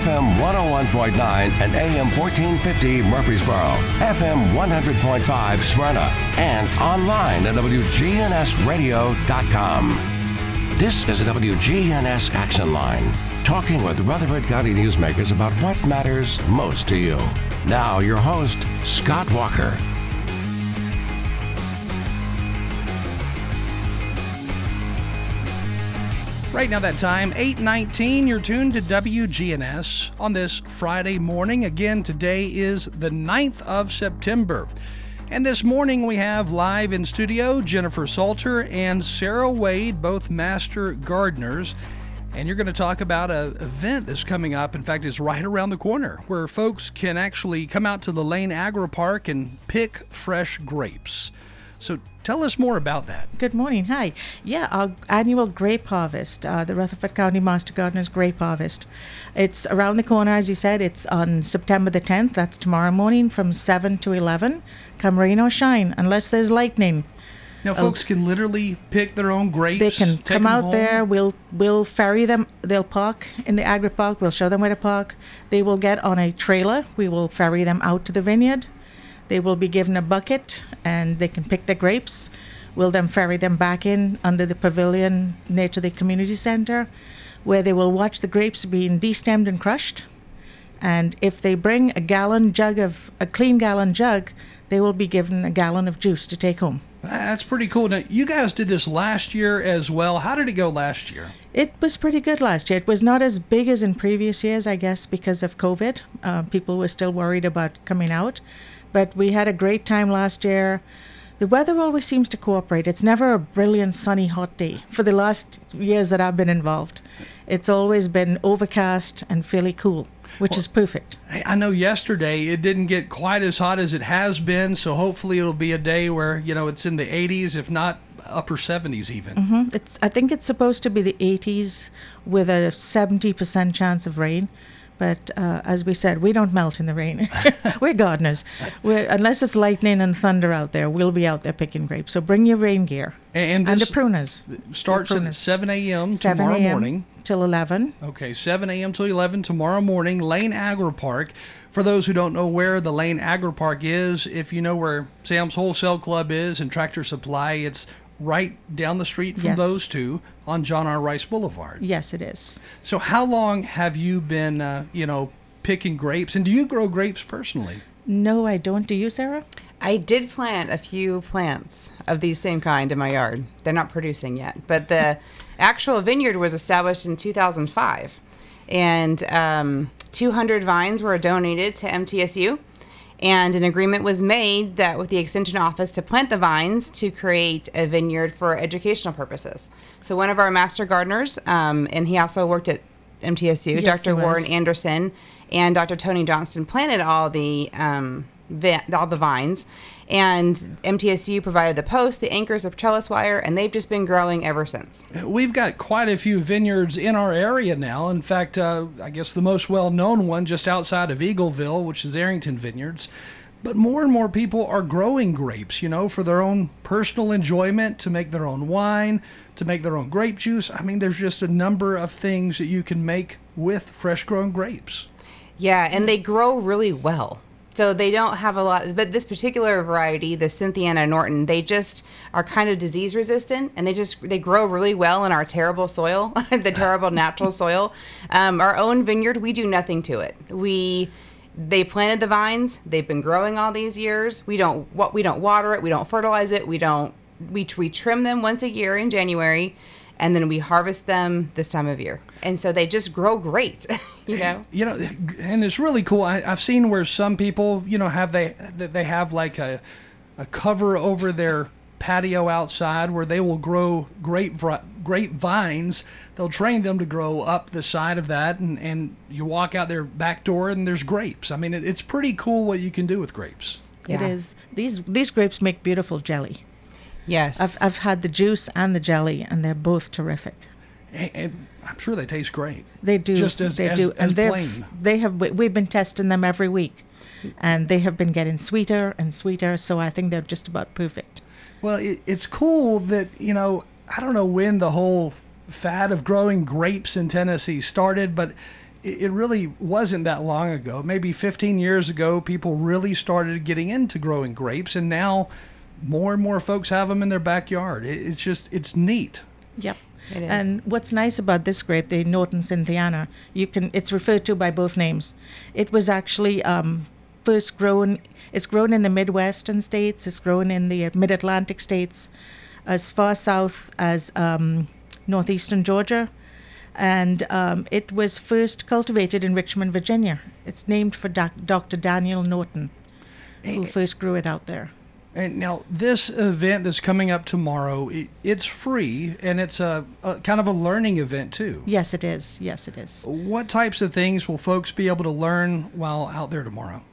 FM 101.9 and AM 1450 Murfreesboro, FM 100.5 Smyrna, and online at WGNSradio.com. This is the WGNS Action Line, talking with Rutherford County newsmakers about what matters most to you. Now, your host, Scott Walker. Right now, that time, 819, you're tuned to WGNS on this Friday morning. Again, today is the 9th of September. And this morning we have live in studio Jennifer Salter and Sarah Wade, both master gardeners. And you're going to talk about an event that's coming up. In fact, it's right around the corner where folks can actually come out to the Lane Agri Park and pick fresh grapes. So tell us more about that. Good morning. Hi. Yeah, our annual grape harvest, uh, the Rutherford County Master Gardeners Grape Harvest. It's around the corner, as you said. It's on September the 10th. That's tomorrow morning from 7 to 11. Come rain or shine, unless there's lightning. Now, folks can literally pick their own grapes. They can come out home. there. We'll we'll ferry them. They'll park in the agri park. We'll show them where to park. They will get on a trailer. We will ferry them out to the vineyard. They will be given a bucket and they can pick the grapes. We'll then ferry them back in under the pavilion near to the community center, where they will watch the grapes being destemmed and crushed. And if they bring a gallon jug of a clean gallon jug, they will be given a gallon of juice to take home. That's pretty cool. Now, you guys did this last year as well. How did it go last year? It was pretty good last year. It was not as big as in previous years, I guess, because of COVID. Uh, people were still worried about coming out. But we had a great time last year. The weather always seems to cooperate. It's never a brilliant, sunny, hot day. For the last years that I've been involved, it's always been overcast and fairly cool, which is perfect. I know yesterday it didn't get quite as hot as it has been, so hopefully it'll be a day where, you know, it's in the 80s, if not upper 70s even. Mm-hmm. It's. I think it's supposed to be the 80s with a 70% chance of rain. But uh, as we said, we don't melt in the rain. We're gardeners. We're, unless it's lightning and thunder out there, we'll be out there picking grapes. So bring your rain gear And and the pruners. starts the at 7 a.m. tomorrow a.m. morning. till 11. Okay, 7 a.m. till 11 tomorrow morning, Lane Agri Park. For those who don't know where the Lane Agri Park is, if you know where Sam's Wholesale Club is and Tractor Supply, it's right down the street from Yes. those two on John R. Rice Boulevard. Yes, it is. So, how long have you been, uh, you know, picking grapes? And do you grow grapes personally? No, I don't. Do you, Sarah? I did plant a few plants of these same kind in my yard. They're not producing yet, but the actual vineyard was established in 2005, and um, 200 vines were donated to MTSU, and an agreement was made that with the extension office to plant the vines to create a vineyard for educational purposes. So one of our master gardeners, um, and he also worked at MTSU, Yes, Dr. Warren Anderson and Dr. Tony Johnston planted all the um, vi- all the vines, and MTSU provided the post, the anchors, the trellis wire, and they've just been growing ever since. We've got quite a few vineyards in our area now. In fact, uh, I guess the most well known one just outside of Eagleville, which is Arrington Vineyards. But more and more people are growing grapes, you know, for their own personal enjoyment, to make their own wine, to make their own grape juice. I mean, there's just a number of things that you can make with fresh grown grapes. Yeah, and they grow really well. So they don't have a lot, but this particular variety, the Cynthiana Norton, they just are kind of disease resistant, and they just they grow really well in our terrible soil, the terrible natural soil. Um, our own vineyard, we do nothing to it. We they planted the vines. They've been growing all these years. We don't what we don't water it. We don't fertilize it. We don't we we trim them once a year in January, and then we harvest them this time of year. And so they just grow great, you know. you know and it's really cool I, i've seen where some people you know have they they have like a, a cover over their patio outside where they will grow grape vri- grape vines they'll train them to grow up the side of that and, and you walk out their back door and there's grapes i mean it, it's pretty cool what you can do with grapes It Yeah. is. These these grapes make beautiful jelly. Yes. I've, I've had the juice and the jelly, and they're both terrific. and, and i'm sure they taste great They do. Just as- they as- do, as and they've plain. they have. we- We've been testing them every week, and they have been getting sweeter and sweeter. So I think they're just about perfect. Well, it, it's cool that, you know, I don't know when the whole fad of growing grapes in Tennessee started, but it it really wasn't that long ago. Maybe 15 years ago, people really started getting into growing grapes, and now more and more folks have them in their backyard. It, it's just it's neat. Yep. It is. And what's nice about this grape, the Norton Cynthiana, you can it's referred to by both names. It was actually um, first grown. It's grown in the Midwestern states. It's grown in the Mid Atlantic states, as far south as um, northeastern Georgia, and um, it was first cultivated in Richmond, Virginia. It's named for doc- Dr. Daniel Norton, who first grew it out there. And now this event that's coming up tomorrow, it, it's free and it's a, a kind of a learning event too. Yes, it is. Yes, it is. What types of things will folks be able to learn while out there tomorrow?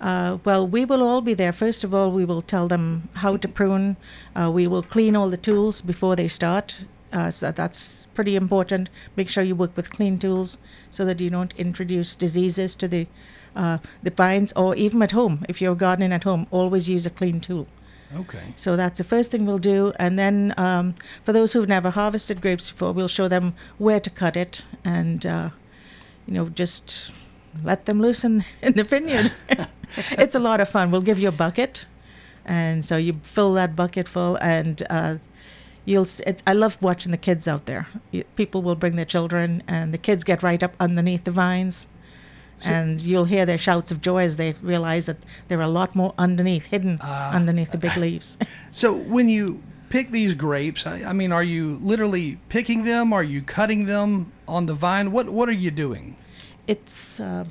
Uh, well, we will all be there. First of all, we will tell them how to prune. Uh, we will clean all the tools before they start. Uh, so that's pretty important. Make sure you work with clean tools so that you don't introduce diseases to the uh, the vines, or even at home. If you're gardening at home, always use a clean tool. Okay. So that's the first thing we'll do. And then um, for those who've never harvested grapes before, we'll show them where to cut it and, uh, you know, just let them loose in, in the vineyard. it's a lot of fun. We'll give you a bucket. And so you fill that bucket full and uh, you'll it, i love watching the kids out there people will bring their children and the kids get right up underneath the vines and you'll hear their shouts of joy as they realize that there are a lot more underneath hidden underneath the big leaves So when you pick these grapes, I, I mean, are you literally picking them? Are you cutting them on the vine? What What are you doing? it's uh,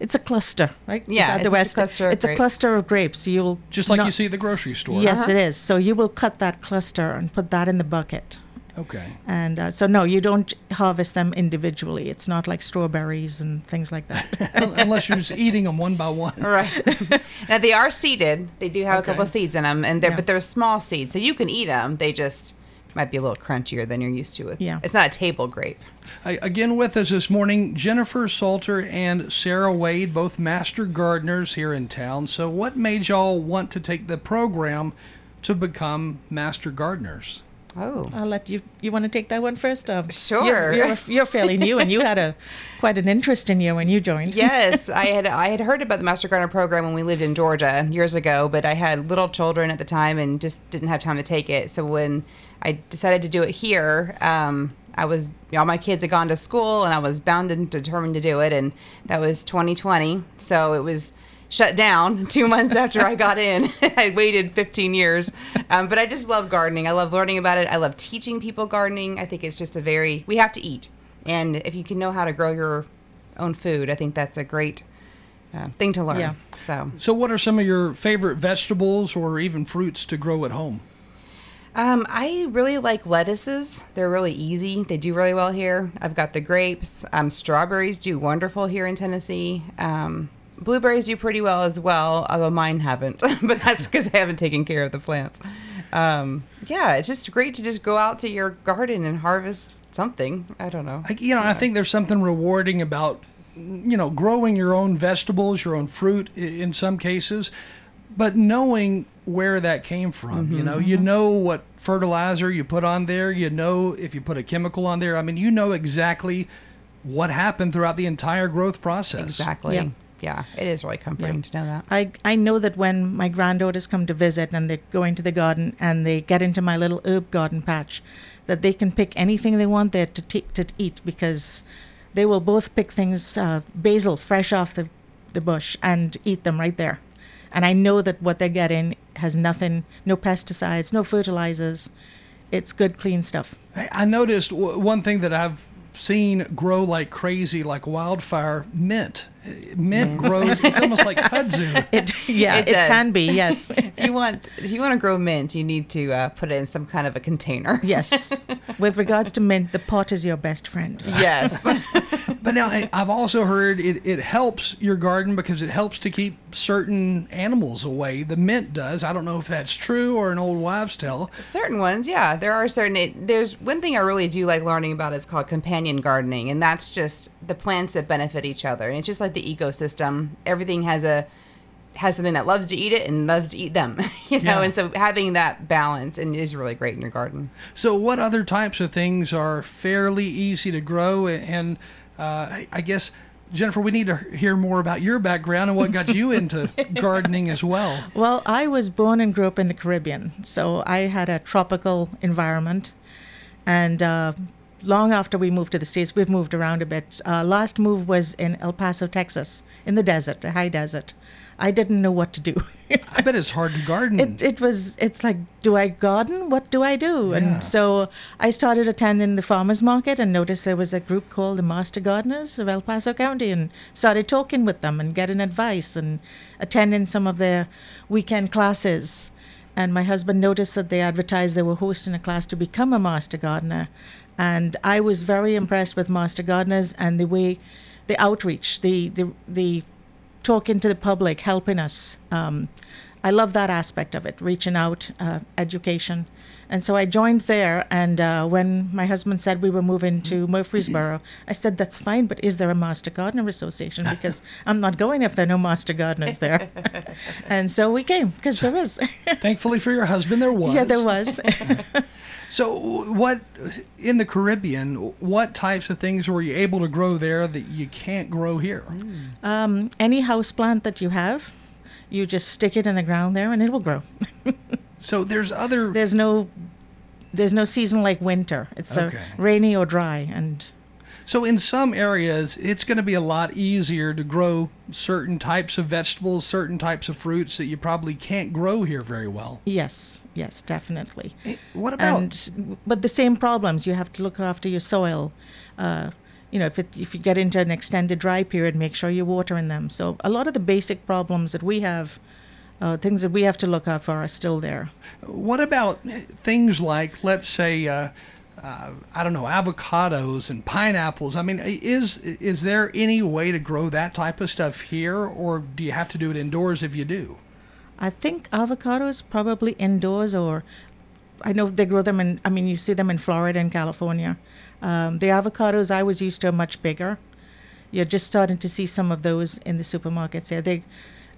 it's a cluster right Yeah, At it's just a cluster of it's a grapes. cluster of grapes you'll Just like you see at the grocery store. yes it is so you will cut that cluster and put that in the bucket Okay. and uh, so no you don't harvest them individually it's not like strawberries and things like that Unless you're just eating them one by one. Right. now they are seeded. They do have a couple of seeds in them, and they're Yeah. but they're small seeds, so you can eat them. They just might be a little crunchier than you're used to with. Yeah. It's not a table grape. I, again, with us this morning, Jennifer Salter and Sarah Wade, both master gardeners here in town. So, what made y'all want to take the program to become master gardeners? Oh. I'll let you. You want to take that one first? Um, Sure. You're, you're, you're fairly new, and you had a quite an interest in you when you joined. yes, I had I had heard about the Master Gardener program when we lived in Georgia years ago, but I had little children at the time and just didn't have time to take it. So when I decided to do it here, um, I was all my kids had gone to school and I was bound and determined to do it, and that was 2020. So it was shut down two months after I got in. I waited 15 years, um, but I just love gardening. I love learning about it. I love teaching people gardening. I think it's just a very we have to eat, and if you can know how to grow your own food, I think that's a great uh, thing to learn. Yeah. So, So, what are some of your favorite vegetables or even fruits to grow at home? um, I really like lettuces. They're really easy. They do really well here. I've got the grapes. Um, strawberries do wonderful here in Tennessee. Um, blueberries do pretty well as well, although mine haven't. but that's because I haven't taken care of the plants. Um, yeah, it's just great to just go out to your garden and harvest something. I don't know. I, you know, I think there's something rewarding about, you know, growing your own vegetables, your own fruit in some cases, but knowing where that came from. You know, you know what fertilizer you put on there. You know if you put a chemical on there. I mean, you know exactly what happened throughout the entire growth process. Exactly. Yeah. Yeah. it is really comforting to know that. I, I know that when my granddaughters come to visit and they go into the garden and they get into my little herb garden patch, that they can pick anything they want there to, t- to eat because they will both pick things, uh, basil fresh off the, the bush, and eat them right there. And I know that what they're getting has nothing, no pesticides, no fertilizers. It's good, clean stuff. I I noticed w- one thing that I've seen grow like crazy, like wildfire, mint. Uh, Mint grows, it's almost like kudzu. It, yeah, It it, can be, yes. if you want if you want to grow mint, you need to uh, put it in some kind of a container. yes. With regards to mint, the pot is your best friend. Yes. But now I, I've also heard it, it helps your garden because it helps to keep certain animals away. The mint does. I don't know if that's true or an old wives' tale. certain ones, yeah. There are certain. It, there's one thing I really do like learning about. It's called companion gardening, and that's just the plants that benefit each other. And it's just like the ecosystem. Everything has a has something that loves to eat it and loves to eat them. You know, Yeah. and so having that balance and is really great in your garden. So, what other types of things are fairly easy to grow? And Uh, I guess, Jennifer, we need to hear more about your background and what got you into gardening as well. Well, I was born and grew up in the Caribbean, so I had a tropical environment. And uh, long after we moved to the States, we've moved around a bit. Uh, last move was in El Paso, Texas, in the desert, the high desert. I didn't know what to do. I bet it's hard to garden. it, it was, it's like, do I garden? What do I do? Yeah. And so I started attending the farmer's market and noticed there was a group called the Master Gardeners of El Paso County and started talking with them and getting advice and attending some of their weekend classes. And my husband noticed that they advertised they were hosting a class to become a master gardener. And I was very impressed with master gardeners and the way, the outreach, the, the, the talking to the public, helping us. Um, I love that aspect of it, reaching out, uh, education. And so I joined there. And uh, when my husband said we were moving to Murfreesboro, I said, that's fine, but is there a Master Gardener Association? Because I'm not going if there are no Master Gardeners there. and so we came, because there is. Thankfully for your husband, there was. yeah, there was. So, what in the Caribbean? What types of things were you able to grow there that you can't grow here? um, any house plant that you have, you just stick it in the ground there and it will grow. So there's other. there's no there's no season like winter. It's Okay. rainy or dry, and So in some areas, it's going to be a lot easier to grow certain types of vegetables, certain types of fruits that you probably can't grow here very well. yes, yes, definitely. What about? And but the same problems. You have to look after your soil. Uh, you know, if it, if you get into an extended dry period, make sure you're watering them. So a lot of the basic problems that we have, uh, things that we have to look out for, are still there. What about things like, let's say, uh, uh, I don't know, avocados and pineapples? I mean, is is there any way to grow that type of stuff here, or do you have to do it indoors if you do? I think avocados probably indoors or I know they grow them in I mean you see them in Florida and California. Um, the avocados I was used to are much bigger. You're just starting to see some of those in the supermarkets here. They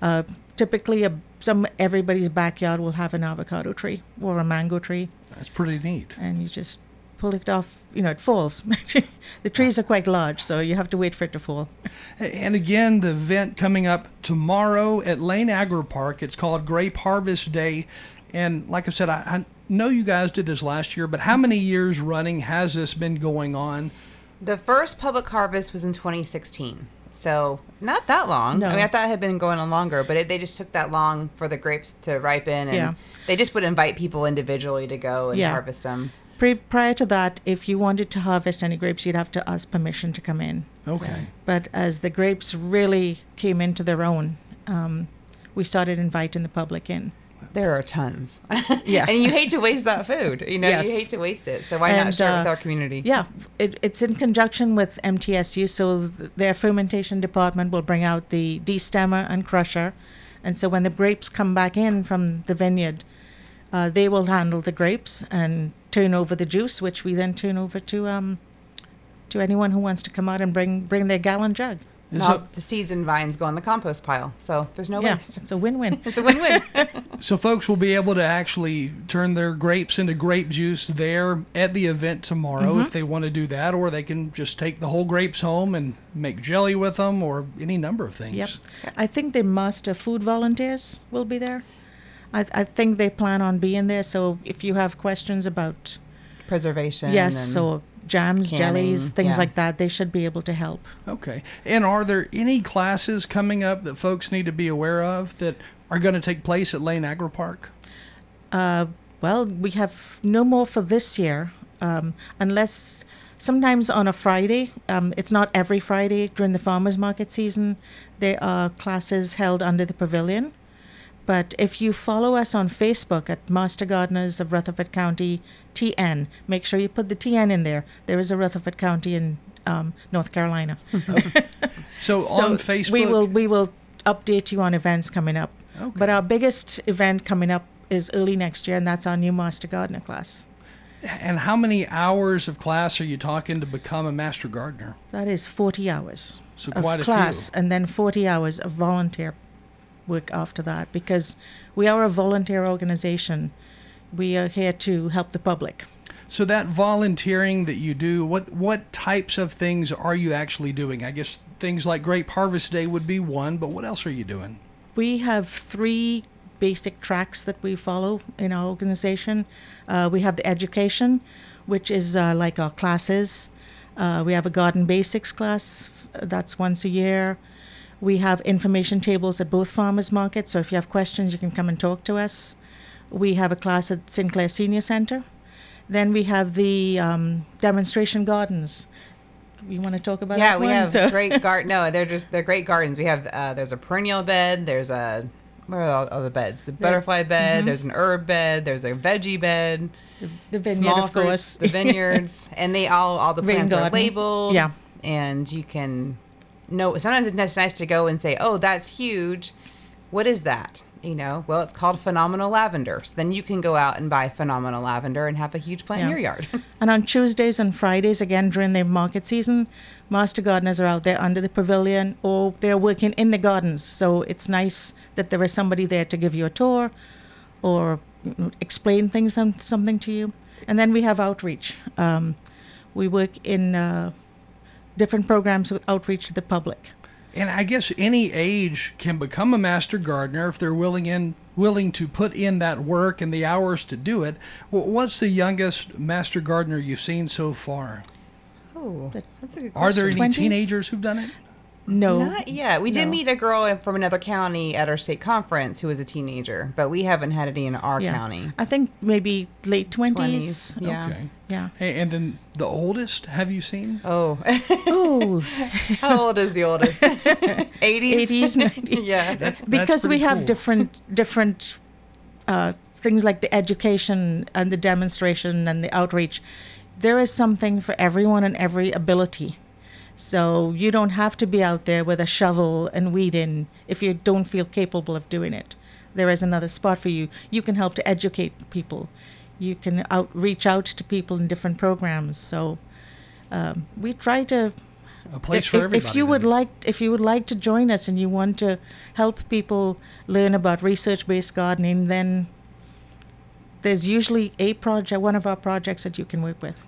uh, typically a, some everybody's backyard will have an avocado tree or a mango tree, That's pretty neat. and you just pull it off. You know, it falls. the trees are quite large, so you have to wait for it to fall. And again, the event coming up tomorrow at Lane Agri Park. It's called Grape Harvest Day. And like I said, I, I know you guys did this last year, but how many years running has this been going on? The first public harvest was in 2016. So not that long. No. I mean, I thought it had been going on longer, but it, they just took that long for the grapes to ripen, and Yeah. they just would invite people individually to go and Yeah. harvest them. Pre- prior to that, if you wanted to harvest any grapes, you'd have to ask permission to come in. Okay. But as the grapes really came into their own, um, we started inviting the public in. There are tons. Yeah. and you hate to waste that food. You know, Yes. you hate to waste it. So why not And, share it with uh, our community? Yeah, it, it's in conjunction with MTSU, so th- their fermentation department will bring out the destemmer and crusher. And so when the grapes come back in from the vineyard, uh, they will handle the grapes and turn over the juice, which we then turn over to um, to anyone who wants to come out and bring bring their gallon jug. And All so, the seeds and vines go on the compost pile. So there's no yeah, waste. it's a win-win. It's a win-win. so folks will be able to actually turn their grapes into grape juice there at the event tomorrow mm-hmm. if they want to do that, or they can just take the whole grapes home and make jelly with them, or any number of things. Yep. I think the master uh, food volunteers will be there. I, I think they plan on being there. So if you have questions about Preservation. yes, and- so jams, jellies, things yeah. like that, they should be able to help. Okay. And are there any classes coming up that folks need to be aware of that are going to take place at Lane Agri Park? Uh, well, we have no more for this year, um, unless sometimes on a Friday. Um, it's not every Friday during the farmers market season. There are classes held under the pavilion. But if you follow us on Facebook at Master Gardeners of Rutherford County TN, make sure you put the TN in there. There is a Rutherford County in um, North Carolina. So, So on Facebook, we will we will update you on events coming up. Okay. But our biggest event coming up is early next year, and that's our new Master Gardener class. and how many hours of class are you talking to become a master gardener? That is 40 hours So of a class, few. and then 40 hours of volunteer work after that, because we are a volunteer organization. We are here to help the public. So that volunteering that you do, what what types of things are you actually doing? I guess things like Grape Harvest Day would be one, but what else are you doing? We have three basic tracks that we follow in our organization. Uh, we have the education, which is uh, like our classes. Uh, we have a garden basics class uh, that's once a year. We have information tables at both farmers markets, so if you have questions, you can come and talk to us. We have a class at Sinclair Senior Center. Then we have the um, demonstration gardens. You want to talk about yeah, we one? have So- great garden. No, they're just they're great gardens. We have uh, there's a perennial bed. There's a where are all, all the beds? The butterfly bed. There's an herb bed. There's a veggie bed. the vineyard, small of fruits, course. the vineyards, and they all all the plants are labeled. Yeah. and you can know. Sometimes it's nice to go and say, "Oh, that's huge. What is that?" You know, well, it's called phenomenal lavender. So then you can go out and buy phenomenal lavender and have a huge plant in your yard. And on Tuesdays and Fridays, again during the market season, master gardeners are out there under the pavilion or they're working in the gardens. So it's nice that there is somebody there to give you a tour or explain things some, something to you. And then we have outreach. Um, we work in uh, different programs with outreach to the public. And I guess any age can become a master gardener if they're willing in willing to put in that work and the hours to do it. What's the youngest master gardener you've seen so far? oh, that's a good question. Are there any 20s? teenagers who've done it? No. Not yet. We did meet a girl from another county at our state conference who was a teenager, but we haven't had any in our yeah. county. I think maybe late 20s. 20s. Yeah. Okay. Yeah. Hey, and then the oldest, have you seen? Oh, Oh, how old is the oldest? 80s? 80s, 90s. yeah. That's because we have cool. different different uh, things like the education and the demonstration and the outreach there is something for everyone and every ability so you don't have to be out there with a shovel and weeding if you don't feel capable of doing it. There is another spot for you. You can help to educate people. You can out reach out to people in different programs. So um, we try to A place if, for everybody. if you would like if you would like to join us and you want to help people learn about research-based gardening then there's usually a project one of our projects that you can work with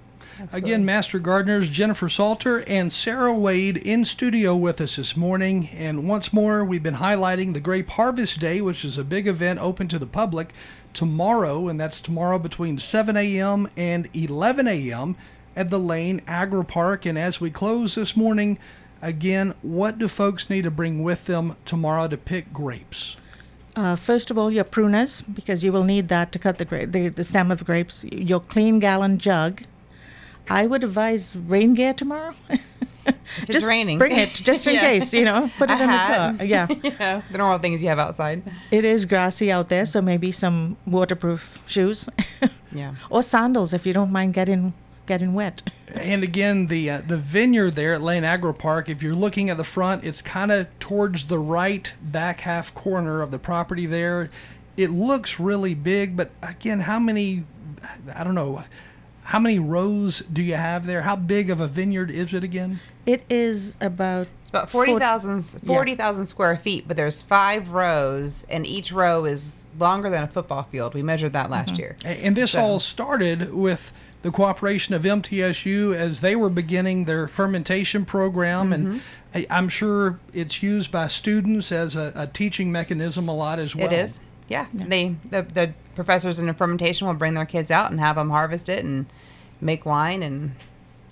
Again, Master Gardeners Jennifer Salter and Sarah Wade in studio with us this morning. And once more, we've been highlighting the Grape Harvest Day, which is a big event open to the public tomorrow, and that's tomorrow between 7 a.m. and 11 a.m. at the Lane Agri Park. And as we close this morning, again, what do folks need to bring with them tomorrow to pick grapes? uh, first of all your pruners because you will need that to cut the, gra- the, the stem of the grapes your clean gallon jug i would advise rain gear tomorrow If it's just raining. bring it just in Yeah. case you know put it A in hat. the car yeah yeah, the normal things you have outside. it is grassy out there so maybe some waterproof shoes Yeah. or sandals if you don't mind getting getting wet. And again, the uh, the vineyard there at Lane Agri Park. If you're looking at the front, it's kind of towards the right back half corner of the property there. It looks really big, but again, how many? I don't know. How many rows do you have there? How big of a vineyard is it again? It is about It's about 40,000 40,000 square feet, but there's five rows, and each row is longer than a football field. We measured that last year. And this So- all started with the cooperation of MTSU as they were beginning their fermentation program, and Mm-hmm. I, I'm sure it's used by students as a, a teaching mechanism a lot as well. It is. Yeah. They the, the professors in fermentation will bring their kids out and have them harvest it and make wine and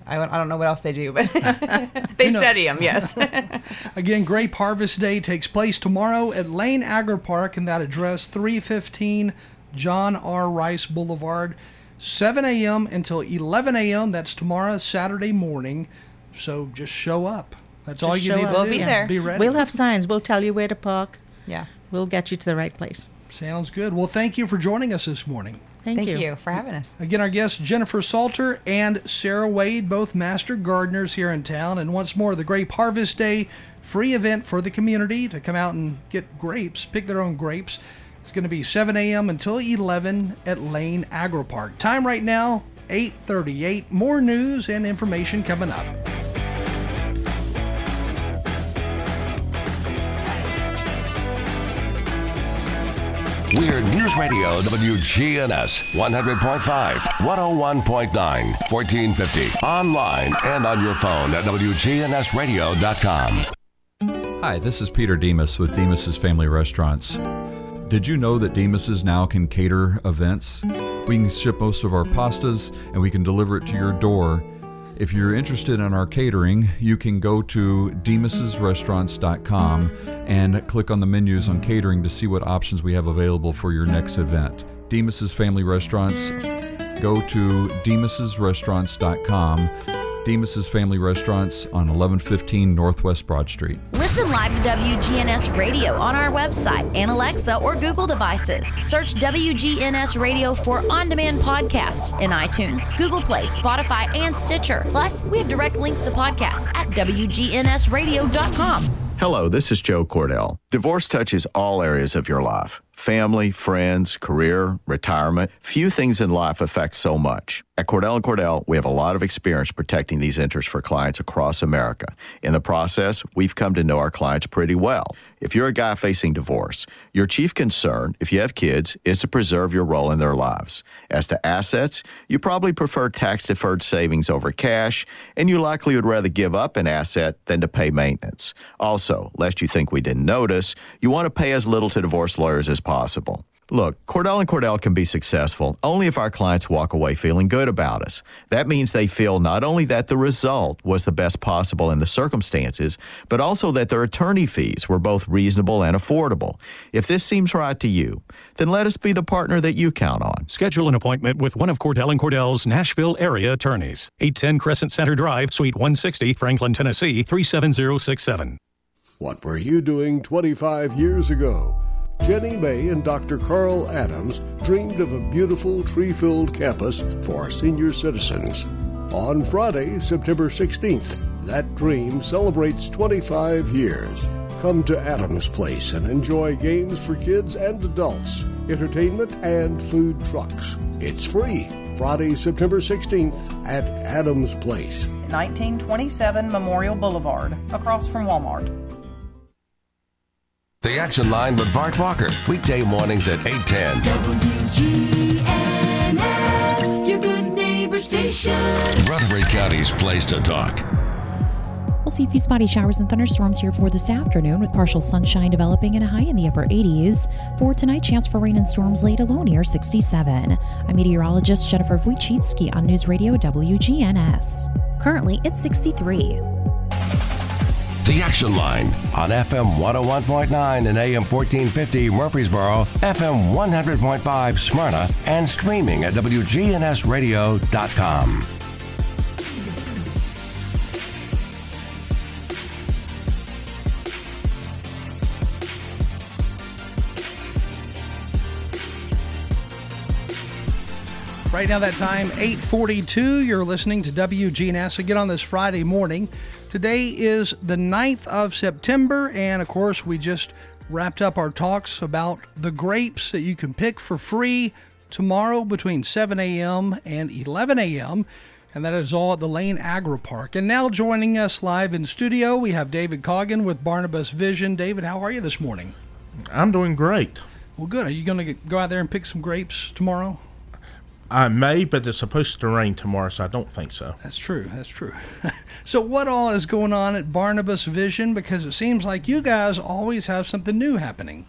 I, don't- I don't know what else they do, but they Who knows? study them. Yes. Again, Grape Harvest Day takes place tomorrow at Lane Agri Park in that address, 315 John R. Rice Boulevard, 7 a.m. until 11 a.m. That's tomorrow, Saturday morning. So just show up. That's all you need up. to We'll do. be there. Be ready. We'll have signs. We'll tell you where to park. yeah. We'll get you to the right place. Sounds good. Well, thank you for joining us this morning. Thank, Thank you. for having us. Again, our guests, Jennifer Salter and Sarah Wade, both master gardeners here in town. And once more, the Grape Harvest Day free event for the community to come out and get grapes, pick their own grapes. It's going to be 7 a.m. until 11 at Lane Agri Park. Time right now, 8:38. More news and information coming up. We're News Radio WGNS 100.5, 101.9, 1450. Online and on your phone at WGNSradio.com. Hi, this is Peter Demas with Demas's Family Restaurants. Did you know that Demas's now can cater events? We can ship most of our pastas and we can deliver it to your door. If you're interested in our catering, you can go to demas'srestaurants.com and click on the menus on catering to see what options we have available for your next event. Demas's Family Restaurants, go to demas'srestaurants.com Demas's Family Restaurants on 1115 Northwest Broad Street. Listen live to WGNS Radio on our website and Alexa or Google devices. Search WGNS Radio for on demand podcasts in iTunes, Google Play, Spotify, and Stitcher. Plus, we have direct links to podcasts at WGNSradio.com. Hello, this is Joe Cordell. Divorce touches all areas of your life family, friends, career, retirement. Few things in life affect so much. At Cordell and Cordell, we have a lot of experience protecting these interests for clients across America. In the process, we've come to know our clients pretty well. If you're a guy facing divorce, your chief concern, if you have kids, is to preserve your role in their lives. As to assets, you probably prefer tax deferred savings over cash, and you likely would rather give up an asset than to pay maintenance. Also, lest you think we didn't notice, you want to pay as little to divorce lawyers as possible. Look, Cordell and Cordell can be successful only if our clients walk away feeling good about us. That means they feel not only that the result was the best possible in the circumstances, but also that their attorney fees were both reasonable and affordable. If this seems right to you, then let us be the partner that you count on. Schedule an appointment with one of Cordell and Cordell's Nashville area attorneys. 810 Crescent Center Drive, Suite 160, Franklin, Tennessee 37067. What were you doing 25 years ago? Jenny May and Dr. Carl Adams dreamed of a beautiful tree filled campus for senior citizens. On Friday, September 16th, that dream celebrates 25 years. Come to Adams Place and enjoy games for kids and adults, entertainment, and food trucks. It's free. Friday, September 16th at Adams Place. 1927 Memorial Boulevard, across from Walmart. The Action Line with Bart Walker. Weekday mornings at 810. WGNS, your good neighbor station. Rutherford County's place to talk. We'll see a few spotty showers and thunderstorms here for this afternoon with partial sunshine developing and a high in the upper 80s. For tonight, chance for rain and storms late alone near 67. I'm meteorologist Jennifer Wojcicki on News Radio WGNS. Currently, it's 63. The Action Line on FM 101.9 and AM 1450 Murfreesboro, FM 100.5 Smyrna, and streaming at WGNSradio.com. Right now, that time 8:42. You're listening to WGNS again on this Friday morning. Today is the 9th of September, and of course, we just wrapped up our talks about the grapes that you can pick for free tomorrow between 7 a.m. and 11 a.m. And that is all at the Lane Agri Park. And now joining us live in studio, we have David Coggin with Barnabas Vision. David, how are you this morning? I'm doing great. Well, good. Are you going to go out there and pick some grapes tomorrow? I may, but it's supposed to rain tomorrow, so I don't think so. That's true. That's true. so, what all is going on at Barnabas Vision? Because it seems like you guys always have something new happening.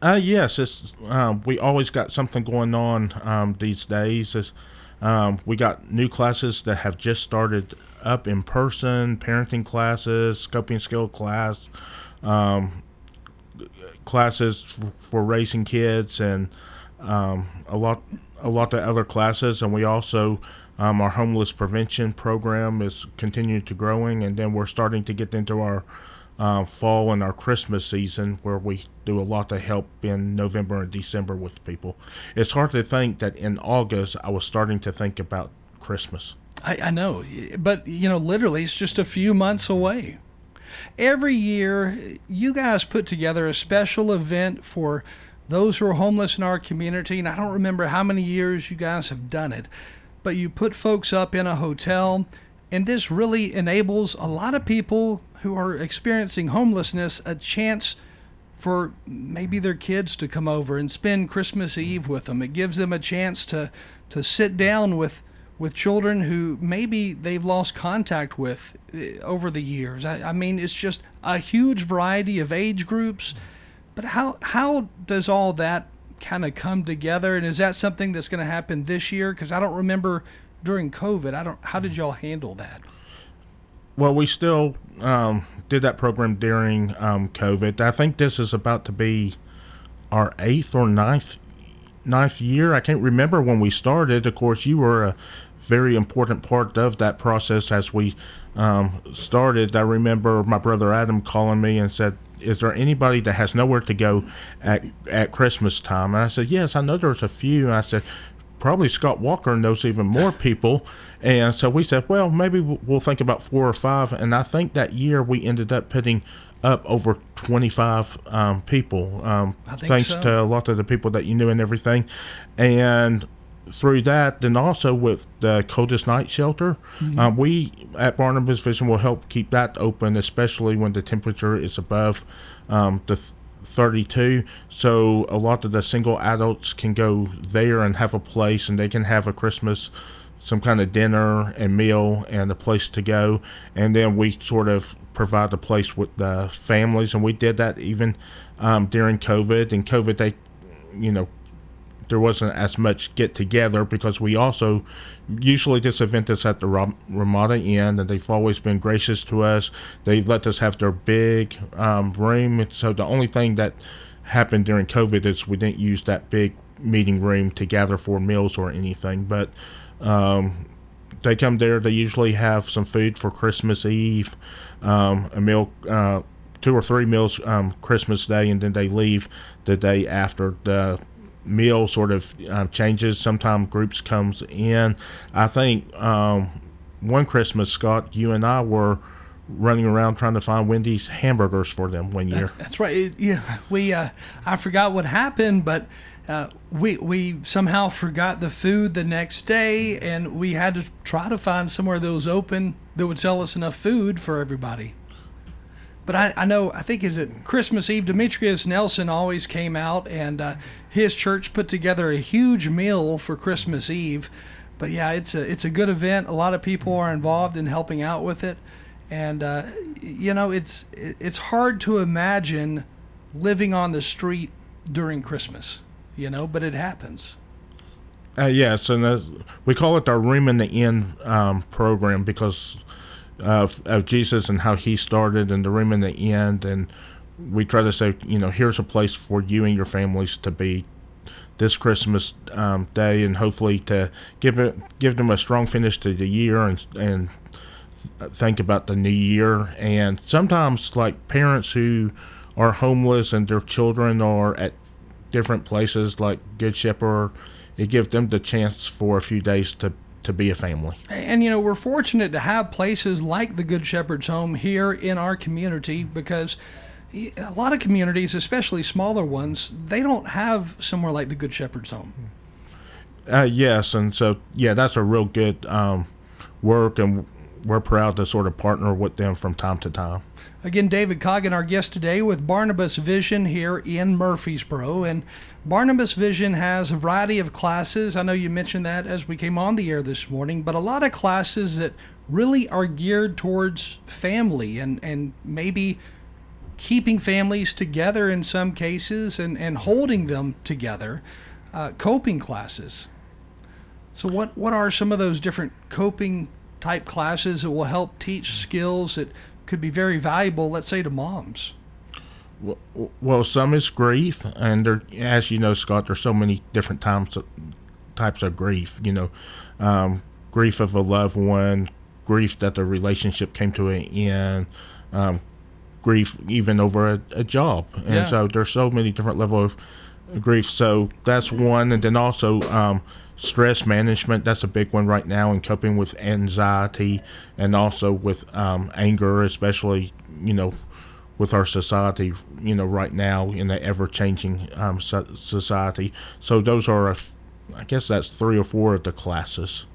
Uh, yes, it's uh, we always got something going on um, these days. It's, um, we got new classes that have just started up in person, parenting classes, scoping skill class, um, classes for raising kids, and um, a lot a lot of other classes, and we also um, our homeless prevention program is continuing to growing, and then we're starting to get into our uh, fall and our Christmas season where we do a lot of help in November and December with people. It's hard to think that in August I was starting to think about Christmas. I, I know, but you know, literally, it's just a few months away. Every year, you guys put together a special event for those who are homeless in our community, and I don't remember how many years you guys have done it, but you put folks up in a hotel, and this really enables a lot of people who are experiencing homelessness a chance for maybe their kids to come over and spend Christmas Eve with them. It gives them a chance to to sit down with with children who maybe they've lost contact with uh, over the years. I, I mean, it's just a huge variety of age groups. But how how does all that kind of come together? And is that something that's going to happen this year? Because I don't remember during COVID. I don't. How did y'all handle that? Well, we still um, did that program during um, COVID. I think this is about to be our eighth or ninth ninth year. I can't remember when we started. Of course, you were a very important part of that process as we um, started. I remember my brother Adam calling me and said, "Is there anybody that has nowhere to go at at Christmas time?" And I said, "Yes, I know there's a few." And I said, probably Scott Walker knows even more people. And so we said, well, maybe we'll think about four or five. And I think that year we ended up putting up over 25 um, people, um, thanks so. to a lot of the people that you knew and everything. And through that, then also with the coldest night shelter, Mm-hmm. um, we at Barnabas Vision will help keep that open, especially when the temperature is above um, the th- 32. So a lot of the single adults can go there and have a place, and they can have a Christmas, some kind of dinner and meal, and a place to go. And then we sort of provide a place with the families, and we did that even um, during COVID. And COVID, they, you know, there wasn't as much get together because we also usually this event is at the Ramada Inn and they've always been gracious to us. They've let us have their big um, room. So the only thing that happened during COVID is we didn't use that big meeting room to gather for meals or anything. But um, they come there. They usually have some food for Christmas Eve, um, a meal. Uh, Two or three meals um, Christmas Day, and then they leave the day after. The meal sort of uh, changes. Sometimes groups comes in. I think um, one Christmas, Scott, you and I were running around trying to find Wendy's hamburgers for them one year. That's, that's right. Yeah, we uh, I forgot what happened, but uh, we we somehow forgot the food the next day, and we had to try to find somewhere that was open that would sell us enough food for everybody. But I, I know I think is it Christmas Eve. Demetrius Nelson always came out, and uh, his church put together a huge meal for Christmas Eve. But yeah, it's a it's a good event. A lot of people are involved in helping out with it, and uh, you know it's it's hard to imagine living on the street during Christmas. You know, but it happens. Uh, yes, and we call it our Room in the Inn um, program because of, of Jesus and how he started and the Room in the Inn. And we try to say, you know, here's a place for you and your families to be this Christmas um, day, and hopefully to give it give them a strong finish to the year and and think about the new year. And sometimes, like parents who are homeless and their children are at different places, like Good Shepherd, it gives them the chance for a few days to to be a family. And you know, we're fortunate to have places like the Good Shepherd's Home here in our community because a lot of communities, especially smaller ones, they don't have somewhere like the Good Shepherd's Home. Uh, yes, and so yeah, that's a real good um, work, and we're proud to sort of partner with them from time to time. Again, David Coggin, our guest today with Barnabas Vision here in Murfreesboro. And Barnabas Vision has a variety of classes. I know you mentioned that as we came on the air this morning, but a lot of classes that really are geared towards family and, and maybe keeping families together in some cases and, and holding them together. Uh, coping classes. So, what, what are some of those different coping type classes that will help teach skills that could be very valuable, let's say, to moms? Well, well, some is grief, and there, as you know, Scott, there's so many different types of, types of grief. You know, um, grief of a loved one, grief that the relationship came to an end, um, grief even over a, a job, and Yeah. so there's so many different levels of grief. So that's one, and then also um, stress management. That's a big one right now, and coping with anxiety, and also with um, anger, especially you know with our society, you know, right now in the ever changing um, society. So those are, f- I guess that's three or four of the classes.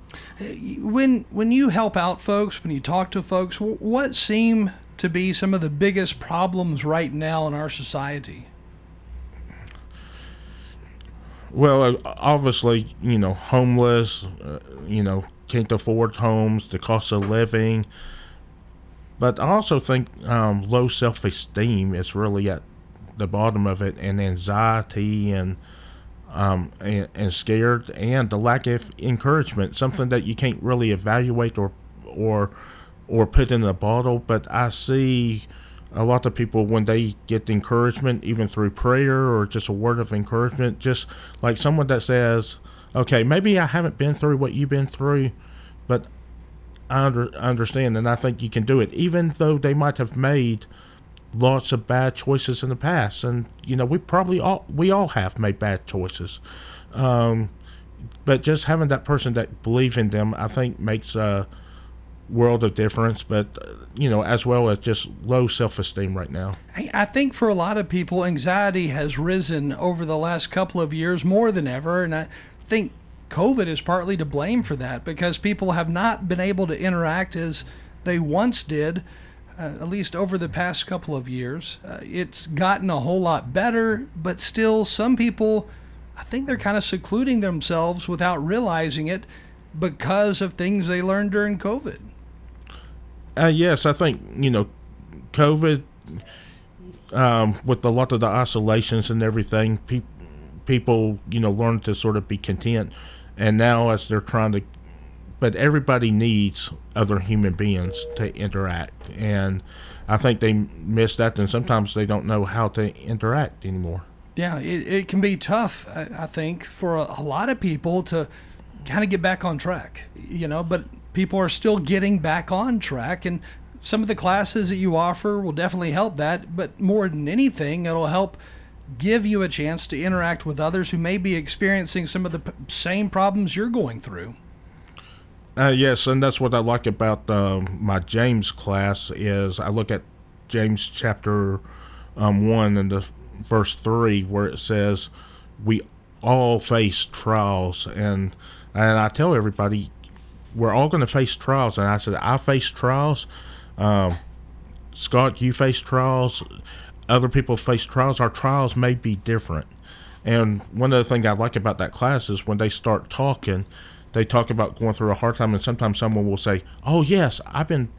When when you help out folks, when you talk to folks, what seem to be some of the biggest problems right now in our society? Well, uh, obviously, you know, homeless, uh, you know, can't afford homes, the cost of living. But I also think um, low self esteem is really at the bottom of it, and anxiety and, um, and and scared, and the lack of encouragement, something that you can't really evaluate or or or put in a bottle. But I see a lot of people when they get encouragement, even through prayer or just a word of encouragement, just like someone that says, "Okay, maybe I haven't been through what you've been through, but I under, understand, and I think you can do it," even though they might have made lots of bad choices in the past, and you know we probably all we all have made bad choices. Um, but just having that person that believe in them, I think makes a world of difference. But uh, you know, as well as just low self esteem right now. I, I think for a lot of people, anxiety has risen over the last couple of years more than ever, and I think COVID is partly to blame for that because people have not been able to interact as they once did uh, at least over the past couple of years. Uh, it's gotten a whole lot better, but still, some people, I think they're kind of secluding themselves without realizing it because of things they learned during COVID. Uh, yes, I think, you know, COVID, um, with a lot of the isolations and everything, pe- people, you know, learn to sort of be content. And now, as they're trying to but everybody needs other human beings to interact and i think they miss that and sometimes they don't know how to interact anymore yeah it, it can be tough i think for a, a lot of people to kind of get back on track you know but people are still getting back on track and some of the classes that you offer will definitely help that but more than anything it'll help give you a chance to interact with others who may be experiencing some of the p- same problems you're going through. Uh, yes, and that's what I like about uh, my James class is I look at James chapter um, one and the verse three where it says we all face trials and and I tell everybody we're all going to face trials and I said I face trials. Um, Scott, you face trials. Other people face trials. Our trials may be different. And one of the things I like about that class is when they start talking, they talk about going through a hard time, and sometimes someone will say, "Oh yes, I've been."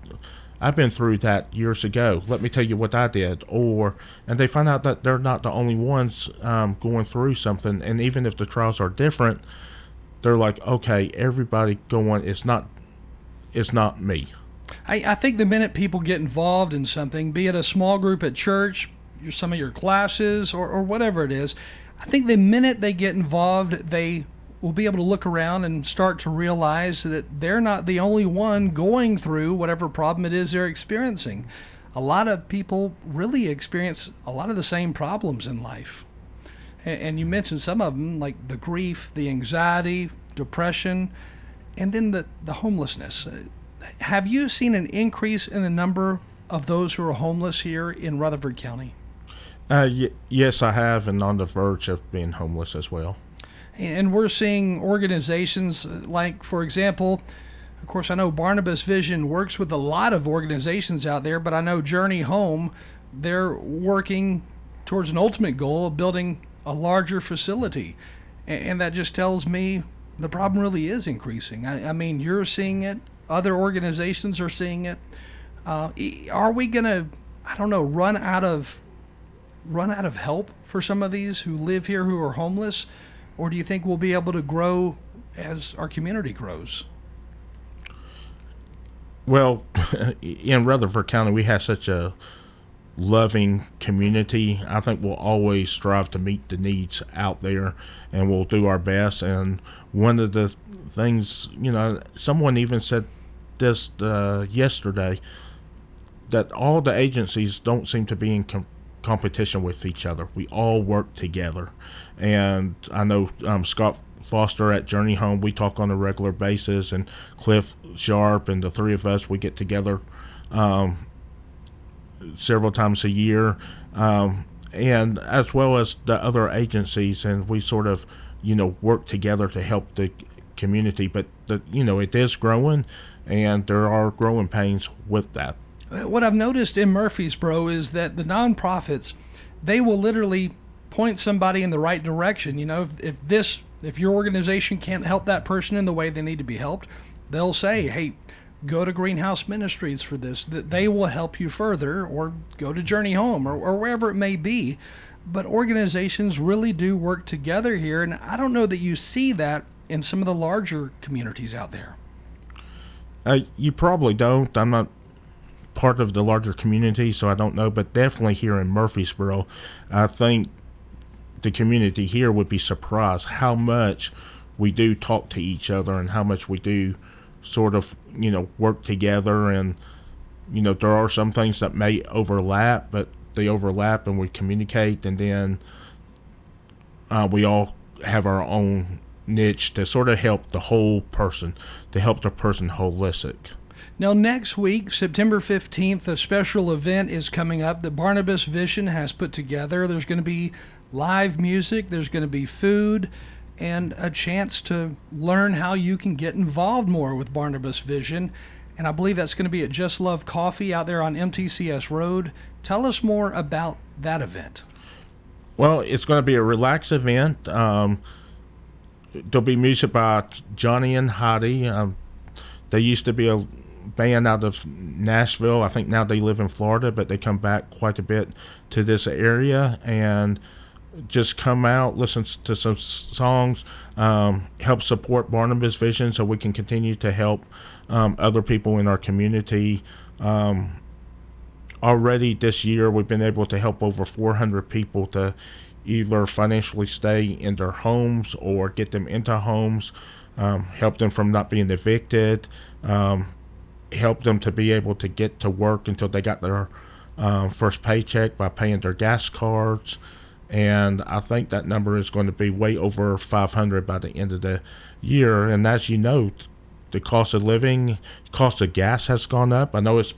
I've been through that years ago. Let me tell you what I did. Or, and they find out that they're not the only ones um, going through something. And even if the trials are different, they're like, okay, everybody going. It's not, it's not me. I, I think the minute people get involved in something, be it a small group at church, some of your classes, or, or whatever it is, I think the minute they get involved, they will be able to look around and start to realize that they're not the only one going through whatever problem it is they're experiencing. A lot of people really experience a lot of the same problems in life. And you mentioned some of them, like the grief, the anxiety, depression, and then the, the homelessness. Have you seen an increase in the number of those who are homeless here in Rutherford County? Uh, y- yes, I have, and on the verge of being homeless as well. And we're seeing organizations like, for example, of course, I know Barnabas Vision works with a lot of organizations out there, but I know Journey Home, they're working towards an ultimate goal of building a larger facility. And that just tells me the problem really is increasing. I, I mean, you're seeing it, other organizations are seeing it. Uh, are we going to, I don't know, run out of run out of help for some of these who live here who are homeless? or do you think we'll be able to grow as our community grows? Well, in Rutherford County, we have such a loving community. I think we'll always strive to meet the needs out there and we'll do our best. And one of the things, you know, someone even said this uh, yesterday that all the agencies don't seem to be in com- competition with each other. We all work together. And I know um, Scott Foster at Journey Home, we talk on a regular basis, and Cliff Sharp and the three of us, we get together um, several times a year, um, and as well as the other agencies, and we sort of, you know, work together to help the community. But the, you know, it is growing, and there are growing pains with that. What I've noticed in Murfreesboro is that the nonprofits, they will literally point somebody in the right direction. You know, if, if this, if your organization can't help that person in the way they need to be helped, they'll say, hey, go to Greenhouse Ministries for this. That they will help you further, or go to Journey Home, or, or wherever it may be. But organizations really do work together here, and I don't know that you see that in some of the larger communities out there. Uh, you probably don't. I'm not part of the larger community, so I don't know. But definitely here in Murfreesboro, I think the community here would be surprised how much we do talk to each other and how much we do sort of, you know, work together. And, you know, there are some things that may overlap, but they overlap and we communicate. And then uh, we all have our own niche to sort of help the whole person, to help the person holistic. Now, next week, September 15th, a special event is coming up that Barnabas Vision has put together. There's going to be live music, there's going to be food, and a chance to learn how you can get involved more with Barnabas Vision. And I believe that's going to be at Just Love Coffee out there on MTCS Road. Tell us more about that event. Well, it's going to be a relaxed event. Um, there'll be music by Johnny and Heidi. Um, they used to be a band out of Nashville. I think now they live in Florida, but they come back quite a bit to this area and just come out, listen to some songs, um, help support Barnabas Vision so we can continue to help um, other people in our community. Um, already this year, we've been able to help over 400 people to either financially stay in their homes or get them into homes, um, help them from not being evicted, um, help them to be able to get to work until they got their uh, first paycheck by paying their gas cards. And I think that number is going to be way over 500 by the end of the year. And as you know, the cost of living, cost of gas has gone up. I know it's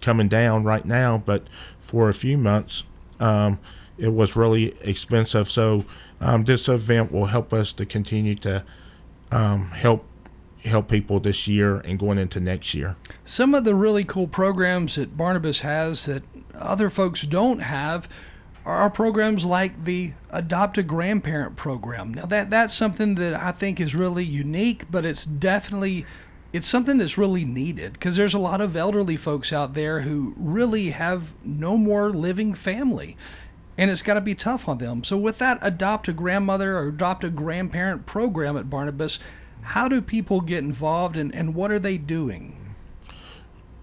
coming down right now, but for a few months, um, it was really expensive. So um, this event will help us to continue to um, help help people this year and going into next year. Some of the really cool programs that Barnabas has that other folks don't have are programs like the adopt a grandparent program. Now that that's something that I think is really unique, but it's definitely it's something that's really needed because there's a lot of elderly folks out there who really have no more living family and it's got to be tough on them. So with that adopt a grandmother or adopt a grandparent program at Barnabas, how do people get involved and, and what are they doing?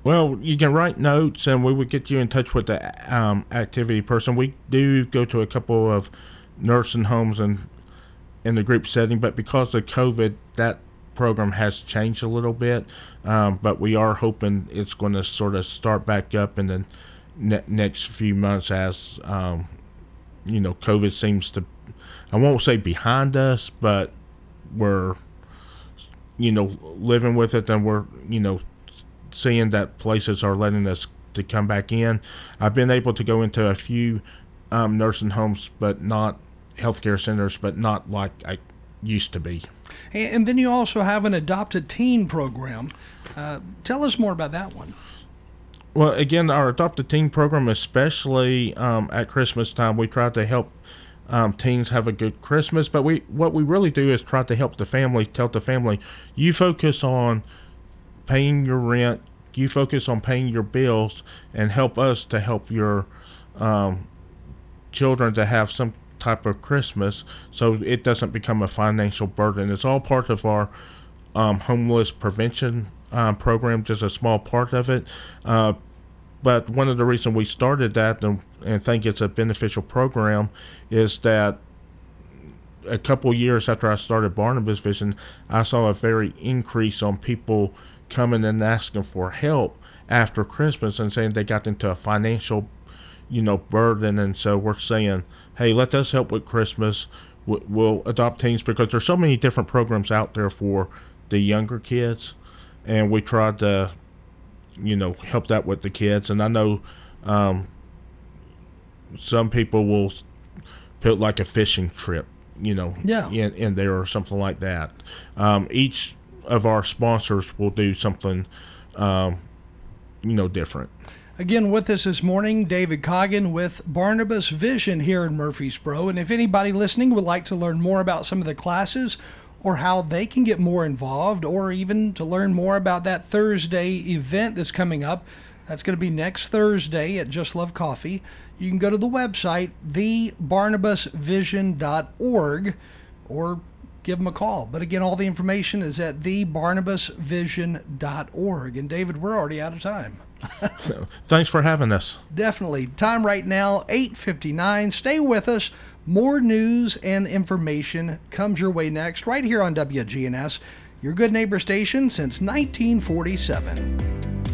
Well, you can write notes and we would get you in touch with the um, activity person. We do go to a couple of nursing homes and in the group setting, but because of COVID, that program has changed a little bit. Um, but we are hoping it's going to sort of start back up in the ne- next few months as, um, you know, COVID seems to, I won't say behind us, but we're you know, living with it, then we're, you know, seeing that places are letting us to come back in. I've been able to go into a few um, nursing homes, but not healthcare centers, but not like I used to be. And then you also have an adopt a teen program. Uh, tell us more about that one. Well, again, our adopt a teen program, especially um, at Christmas time, we try to help um, teens have a good Christmas. But we what we really do is try to help the family. Tell the family, you focus on paying your rent. You focus on paying your bills, and help us to help your um, children to have some type of Christmas, so it doesn't become a financial burden. It's all part of our um, homeless prevention um, program, just a small part of it. Uh, but one of the reasons we started that and, and think it's a beneficial program is that a couple years after I started Barnabas Vision, I saw a very increase on people coming and asking for help after Christmas and saying they got into a financial, you know, burden. And so we're saying, hey, let us help with Christmas. We'll adopt teens because there's so many different programs out there for the younger kids, and we tried to you know help that with the kids. And I know um, some people will put like a fishing trip, you know, yeah. in, in there or something like that. Um, each of our sponsors will do something, um, you know, different. Again, with us this morning, David Coggin with Barnabas Vision here in Murfreesboro. And if anybody listening would like to learn more about some of the classes or how they can get more involved, or even to learn more about that Thursday event that's coming up, that's going to be next Thursday at Just Love Coffee. You can go to the website, thebarnabasvision.org, or give them a call. But again, all the information is at thebarnabasvision.org. And David, we're already out of time. Thanks for having us. Definitely. Time right now, 8:59. Stay with us. More news and information comes your way next right here on WGNS, your good neighbor station since 1947.